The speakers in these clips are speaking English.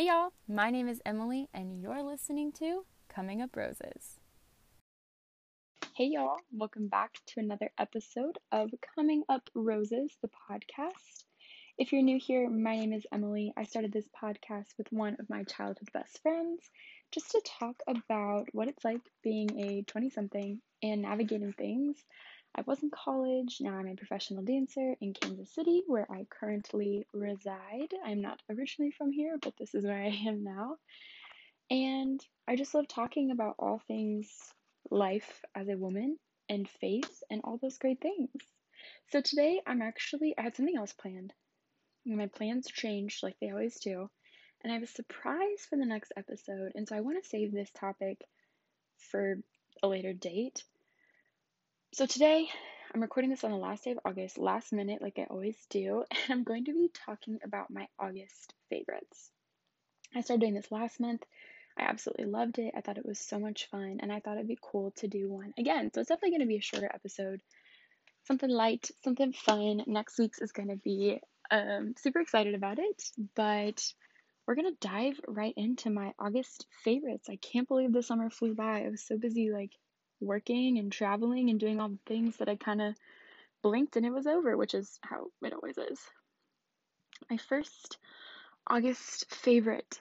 Hey y'all, my name is Emily, and you're listening to Coming Up Roses. Hey y'all, welcome back to another episode of Coming Up Roses, the podcast. If you're new here, my name is Emily. I started this podcast with one of my childhood best friends just to talk about what it's like being a 20 something and navigating things. I was in college, now I'm a professional dancer in Kansas City, where I currently reside. I'm not originally from here, but this is where I am now. And I just love talking about all things life as a woman and faith and all those great things. So today I'm actually, I had something else planned. My plans changed like they always do. And I have a surprise for the next episode. And so I want to save this topic for a later date. So today I'm recording this on the last day of August, last minute, like I always do. And I'm going to be talking about my August favorites. I started doing this last month. I absolutely loved it. I thought it was so much fun. And I thought it'd be cool to do one again. So it's definitely going to be a shorter episode. Something light, something fun. Next week's is going to be um, super excited about it. But we're going to dive right into my August favorites. I can't believe the summer flew by. I was so busy, like, working and traveling and doing all the things that I kind of blinked and it was over, which is how it always is. My first August favorite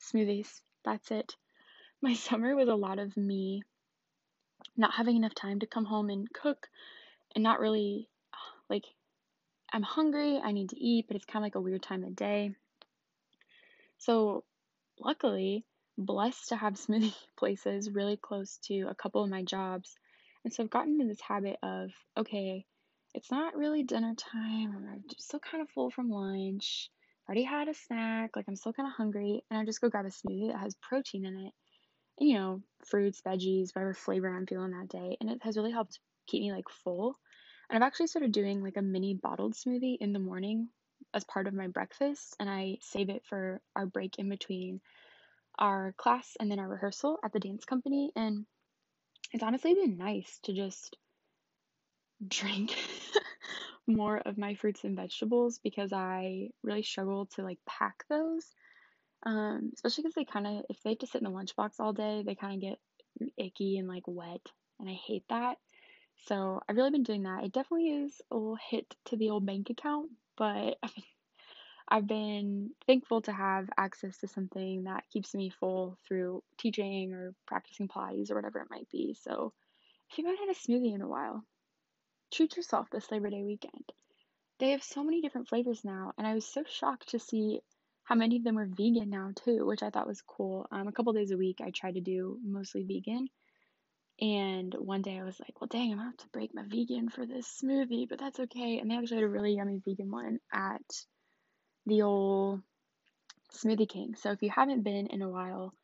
smoothies. That's it. My summer was a lot of me not having enough time to come home and cook and not really like I'm hungry, I need to eat, but it's kind of like a weird time of day. So, luckily, blessed to have smoothie places really close to a couple of my jobs. And so I've gotten into this habit of, okay, it's not really dinner time, I'm still kind of full from lunch. Already had a snack, like I'm still kind of hungry, and I just go grab a smoothie that has protein in it. And, you know, fruits, veggies, whatever flavor I'm feeling that day. And it has really helped keep me like full. And I've actually started doing like a mini bottled smoothie in the morning as part of my breakfast, and I save it for our break in between our class and then our rehearsal at the dance company. And it's honestly been nice to just drink more of my fruits and vegetables because I really struggle to like pack those. Um, especially because they kind of, if they have to sit in the lunchbox all day, they kind of get icky and like wet, and I hate that. So I've really been doing that. It definitely is a little hit to the old bank account, but I've been, I've been thankful to have access to something that keeps me full through teaching or practicing Pilates or whatever it might be. So if you haven't had a smoothie in a while, treat yourself this Labor Day weekend. They have so many different flavors now, and I was so shocked to see how many of them were vegan now too, which I thought was cool. Um, a couple days a week, I try to do mostly vegan. And one day I was like, well, dang, I'm gonna have to break my vegan for this smoothie, but that's okay. And they actually had a really yummy vegan one at the old Smoothie King. So if you haven't been in a while,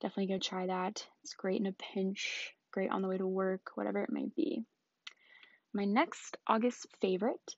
definitely go try that. It's great in a pinch, great on the way to work, whatever it might be. My next August favorite,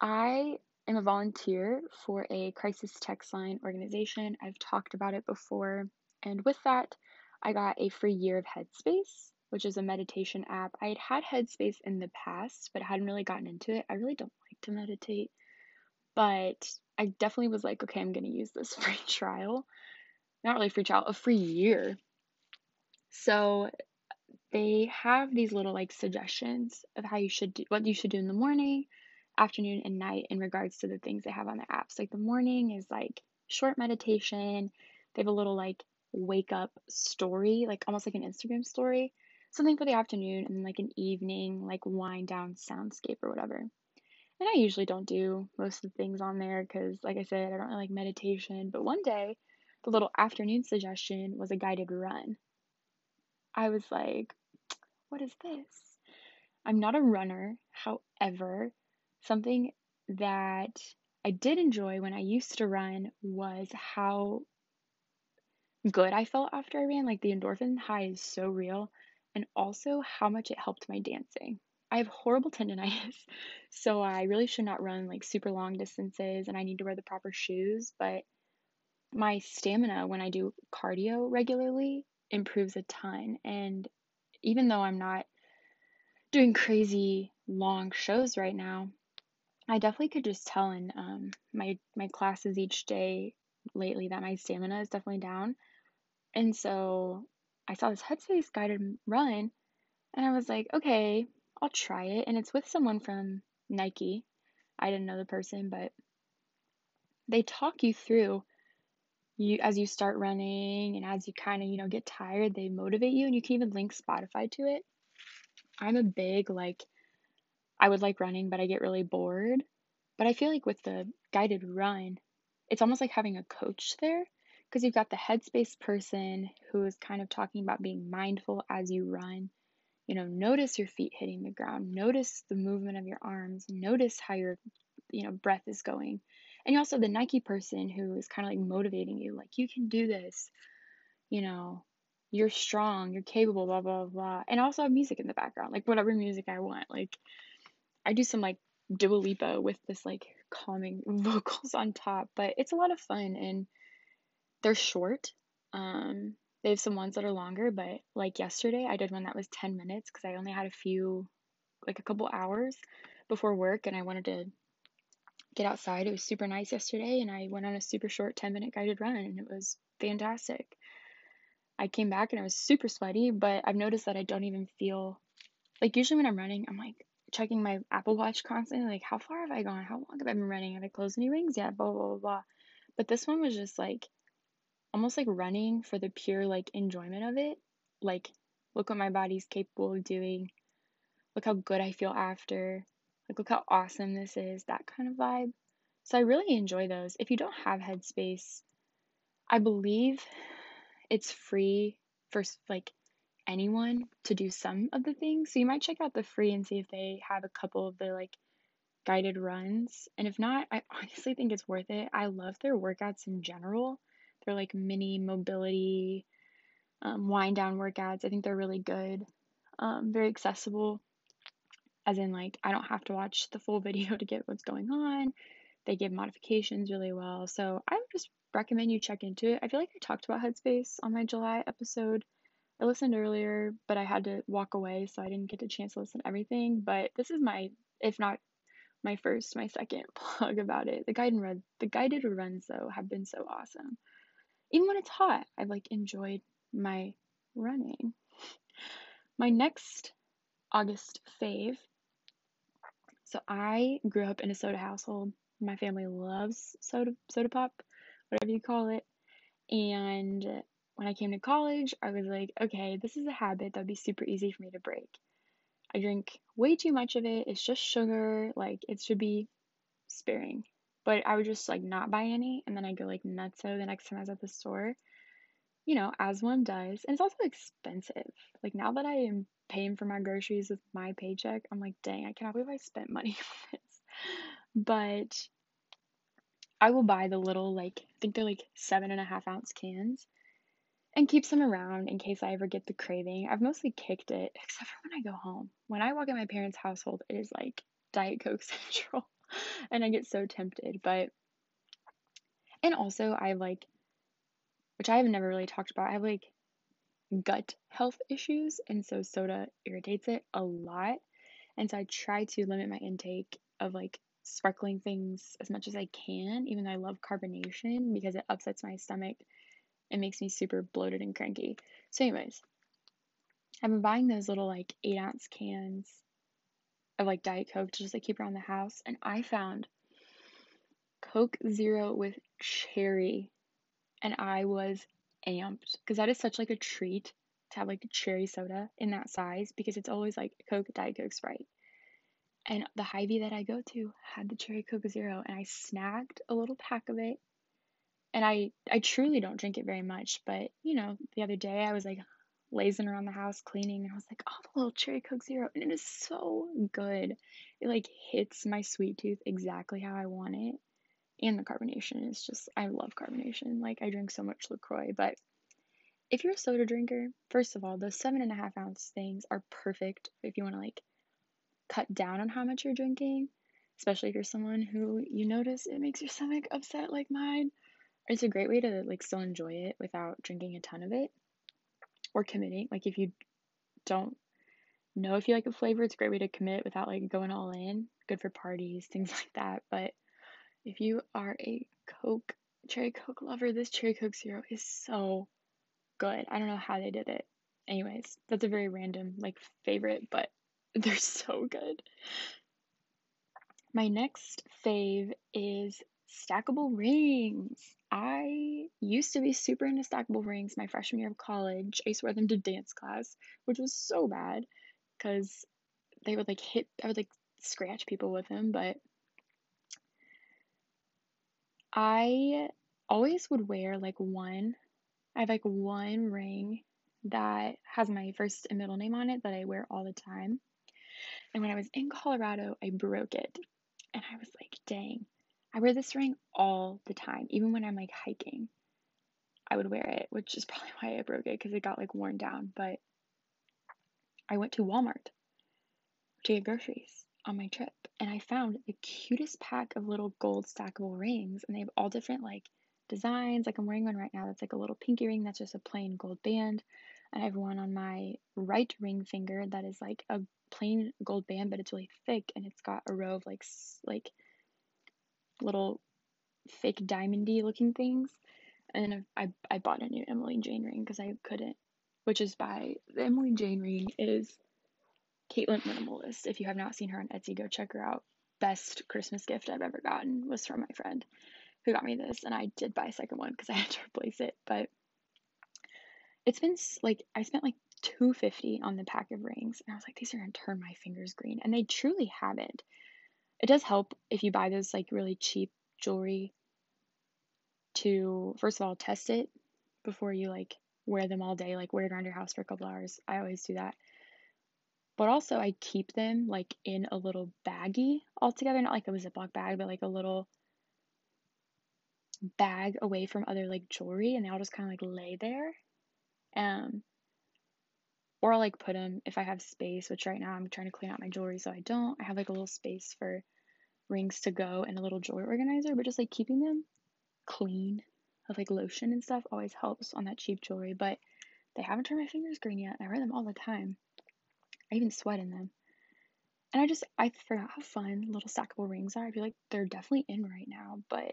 I am a volunteer for a crisis text line organization. I've talked about it before. And with that, I got a free year of Headspace, which is a meditation app. I had had Headspace in the past, but hadn't really gotten into it. I really don't like to meditate, but I definitely was like, okay, I'm going to use this free trial. Not really free trial, a free year. So they have these little like suggestions of how you should do what you should do in the morning, afternoon, and night in regards to the things they have on the apps. Like the morning is like short meditation. They have a little like wake up story, like almost like an Instagram story. Something for the afternoon and then like an evening, like wind down soundscape or whatever. And I usually don't do most of the things on there because, like I said, I don't really like meditation. But one day, the little afternoon suggestion was a guided run. I was like, what is this? I'm not a runner. However, something that I did enjoy when I used to run was how good I felt after I ran. Like the endorphin high is so real, and also how much it helped my dancing. I have horrible tendonitis, so I really should not run like super long distances and I need to wear the proper shoes, but my stamina when I do cardio regularly improves a ton. And even though I'm not doing crazy long shows right now, I definitely could just tell in um, my my classes each day lately that my stamina is definitely down. And so I saw this Headspace guided run and I was like, okay, I'll try it. And it's with someone from Nike. I didn't know the person, but they talk you through you as you start running and as you kind of, you know, get tired, they motivate you and you can even link Spotify to it. I'm a big like I would like running, but I get really bored. But I feel like with the guided run, it's almost like having a coach there because you've got the headspace person who is kind of talking about being mindful as you run. You know, notice your feet hitting the ground, notice the movement of your arms, notice how your, you know, breath is going. And you also the Nike person who is kind of like motivating you, like, you can do this, you know, you're strong, you're capable, blah, blah, blah. And also have music in the background, like whatever music I want. Like, I do some like Dua Lipa with this like calming vocals on top, but it's a lot of fun and they're short. Um, they have some ones that are longer, but like yesterday, I did one that was 10 minutes because I only had a few, like a couple hours before work and I wanted to get outside. It was super nice yesterday and I went on a super short 10 minute guided run and it was fantastic. I came back and I was super sweaty, but I've noticed that I don't even feel like usually when I'm running, I'm like checking my Apple Watch constantly, like how far have I gone? How long have I been running? Have I closed any rings yet? Blah blah blah blah. But this one was just like almost like running for the pure like enjoyment of it. Like look what my body's capable of doing. Look how good I feel after. Like look how awesome this is. That kind of vibe. So I really enjoy those. If you don't have Headspace, I believe it's free for like anyone to do some of the things. So you might check out the free and see if they have a couple of the like guided runs. And if not, I honestly think it's worth it. I love their workouts in general. They're like mini mobility, um, wind down workouts. I think they're really good, um, very accessible. As in, like, I don't have to watch the full video to get what's going on. They give modifications really well. So I would just recommend you check into it. I feel like I talked about Headspace on my July episode. I listened earlier, but I had to walk away, so I didn't get a chance to listen to everything. But this is my, if not my first, my second plug about it. The guided run, the guided runs though have been so awesome. Even when it's hot, I've like enjoyed my running. My next August fave. So I grew up in a soda household. My family loves soda soda pop, whatever you call it. And when I came to college, I was like, okay, this is a habit that would be super easy for me to break. I drink way too much of it. It's just sugar. Like it should be sparing. But I would just like not buy any and then I go like nutso the next time I was at the store. You know, as one does. And it's also expensive. Like now that I am paying for my groceries with my paycheck, I'm like, dang, I cannot believe I spent money on this. But I will buy the little like I think they're like seven and a half ounce cans and keep some around in case I ever get the craving. I've mostly kicked it, except for when I go home. When I walk in my parents' household, it is like Diet Coke Central, and I get so tempted. But, and also, I like, which I have never really talked about, I have like gut health issues, and so soda irritates it a lot. And so I try to limit my intake of like sparkling things as much as I can, even though I love carbonation because it upsets my stomach it makes me super bloated and cranky. So, anyways, I've been buying those little like eight ounce cans of like Diet Coke to just like keep around the house, and I found Coke Zero with cherry, and I was amped because that is such like a treat to have like a cherry soda in that size because it's always like Coke, Diet Coke, Sprite. And the Hy-Vee that I go to had the cherry Coke Zero, and I snagged a little pack of it and I I truly don't drink it very much, but you know, the other day I was like lazing around the house cleaning and I was like, oh, the little cherry Coke Zero, and it is so good. It like hits my sweet tooth exactly how I want it. And the carbonation is just I love carbonation. Like I drink so much LaCroix, but if you're a soda drinker, first of all, those seven and a half ounce things are perfect if you want to like cut down on how much you're drinking, especially if you're someone who you notice it makes your stomach upset like mine it's a great way to like still enjoy it without drinking a ton of it or committing. Like if you don't know if you like a flavor, it's a great way to commit without like going all in. Good for parties, things like that. But if you are a Coke cherry Coke lover. This cherry Coke Zero is so good. I don't know how they did it. Anyways, that's a very random like favorite, but they're so good. My next fave is stackable rings. I used to be super into stackable rings my freshman year of college. I used to wear them to dance class, which was so bad because they would like hit, I would like scratch people with them, but I always would wear like one. I have like one ring that has my first and middle name on it that I wear all the time. And when I was in Colorado, I broke it. And I was like, dang, I wear this ring all the time, even when I'm like hiking. I would wear it, which is probably why I broke it because it got like worn down. But I went to Walmart to get groceries on my trip and I found the cutest pack of little gold stackable rings and they have all different like designs. Like I'm wearing one right now that's like a little pinky ring that's just a plain gold band. And I have one on my right ring finger that is like a plain gold band, but it's really thick and it's got a row of like like little fake diamondy looking things. And I I bought a new Emily Jane ring because I couldn't, which is by the Emily Jane ring is Caitlyn Minimalist. If you have not seen her on Etsy, go check her out. Best Christmas gift I've ever gotten was from my friend who got me this, and I did buy a second one because I had to replace it. But it's been like I spent like 250 on the pack of rings, and I was like, these are gonna turn my fingers green, and they truly haven't. It does help if you buy those like really cheap jewelry to first of all test it before you like wear them all day, like wear it around your house for a couple hours. I always do that. But also I keep them like in a little baggie altogether, not like a Ziploc bag, but like a little bag away from other like jewelry and they all just kind of like lay there. Um or I'll like put them if I have space, which right now I'm trying to clean out my jewelry so I don't. I have like a little space for rings to go and a little jewelry organizer, but just like keeping them clean of like lotion and stuff always helps on that cheap jewelry. But they haven't turned my fingers green yet. I wear them all the time. I even sweat in them. And I just I forgot how fun little stackable rings are. I feel like they're definitely in right now, but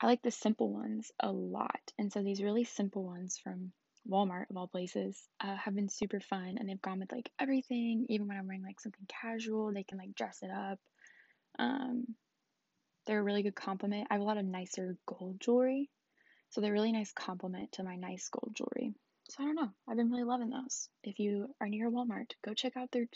I like the simple ones a lot. And so these really simple ones from Walmart of all places uh, have been super fun and they've gone with like everything. Even when I'm wearing like something casual, they can like dress it up. Um, they're a really good complement. I have a lot of nicer gold jewelry, so they're a really nice complement to my nice gold jewelry. So I don't know. I've been really loving those. If you are near Walmart, go check out their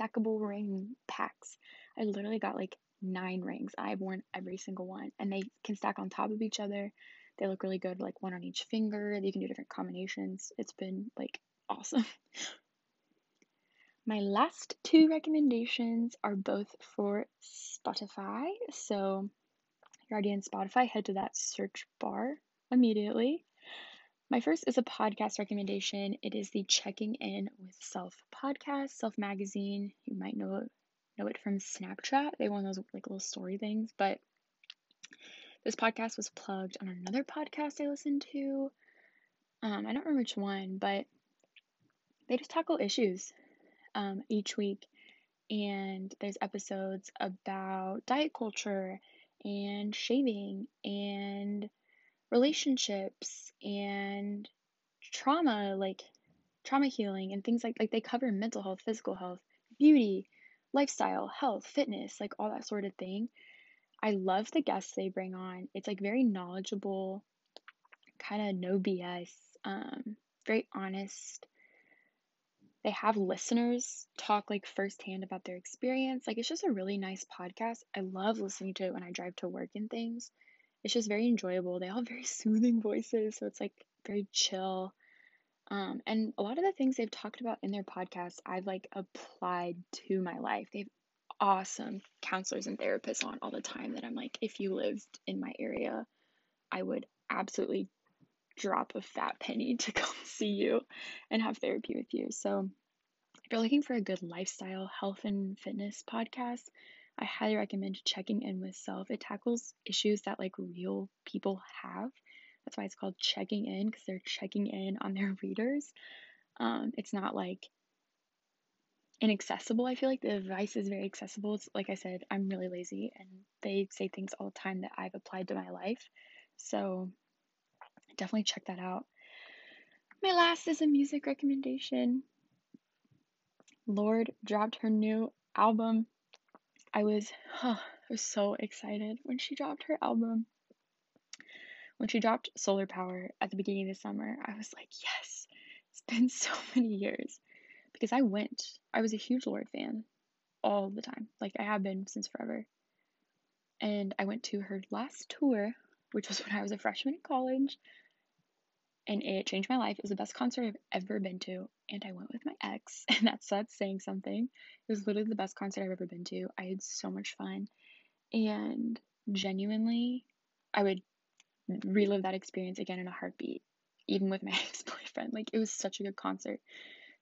stackable ring packs. I literally got like nine rings. I've worn every single one, and they can stack on top of each other. They look really good, like one on each finger. You can do different combinations. It's been like awesome. My last two recommendations are both for Spotify. So, if you're already in Spotify, head to that search bar immediately. My first is a podcast recommendation. It is the Checking In with Self podcast, Self magazine. You might know know it from Snapchat. They of those like little story things, but this podcast was plugged on another podcast I listened to. Um, I don't remember which one, but they just tackle issues um, each week. And there's episodes about diet culture and shaving and relationships and trauma, like trauma healing and things like like they cover mental health, physical health, beauty, lifestyle, health, fitness, like all that sort of thing. I love the guests they bring on. It's like very knowledgeable, kind of no BS, um, very honest. They have listeners talk like firsthand about their experience. Like it's just a really nice podcast. I love listening to it when I drive to work and things. It's just very enjoyable. They all have very soothing voices, so it's like very chill. Um, and a lot of the things they've talked about in their podcast, I've like applied to my life. They've awesome counselors and therapists on all the time that I'm like, if you lived in my area, I would absolutely drop a fat penny to come see you and have therapy with you. So, if you're looking for a good lifestyle, health, and fitness podcast, I highly recommend checking in with self. It tackles issues that like real people have that's why it's called checking in because they're checking in on their readers. Um, it's not like inaccessible. I feel like the advice is very accessible. It's like I said, I'm really lazy and they say things all the time that I've applied to my life. So definitely check that out. My last is a music recommendation. Lorde dropped her new album. I was huh, I was so excited when she dropped her album. When she dropped Solar Power at the beginning of the summer, I was like, yes, it's been so many years because I went. I was a huge Lorde fan all the time. Like I have been since forever. And I went to her last tour, which was when I was a freshman in college. And it changed my life. It was the best concert I've ever been to. And I went with my ex, and that's that's saying something. It was literally the best concert I've ever been to. I had so much fun. And genuinely, I would relive that experience again in a heartbeat, even with my ex boyfriend. Like, it was such a good concert.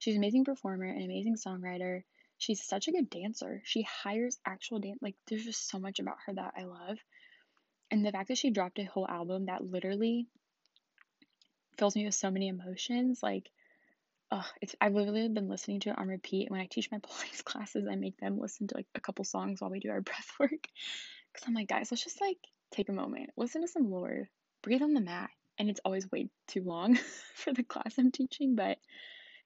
She's an amazing performer, an amazing songwriter. She's such a good dancer. She hires actual dance. Like, there's just so much about her that I love. And the fact that she dropped a whole album that literally fills me with so many emotions, like, oh, it's I've literally been listening to it on repeat. When I teach my Pilates classes, I make them listen to like a couple songs while we do our breath work. Cause I'm like, guys, let's just like take a moment, listen to some Lorde, breathe on the mat. And it's always way too long for the class I'm teaching, but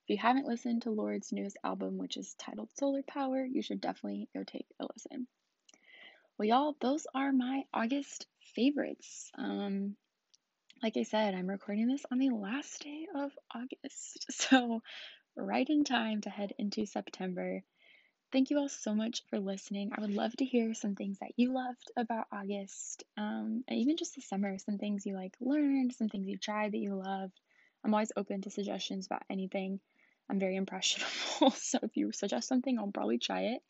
if you haven't listened to Lorde's newest album, which is titled Solar Power, you should definitely go take a listen. Well, y'all, those are my August favorites. Um, like I said, I'm recording this on the last day of August, so right in time to head into September. Thank you all so much for listening. I would love to hear some things that you loved about August, um, and even just the summer, some things you like learned, some things you tried that you loved. I'm always open to suggestions about anything. I'm very impressionable. So if you suggest something, I'll probably try it.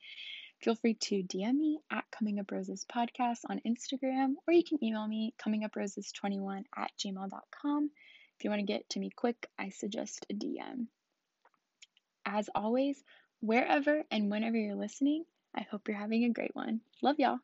Feel free to DM me at Coming Up Roses Podcast on Instagram, or you can email me cominguproses21 at gmail.com. If you want to get to me quick, I suggest a DM. As always, wherever and whenever you're listening, I hope you're having a great one. Love y'all.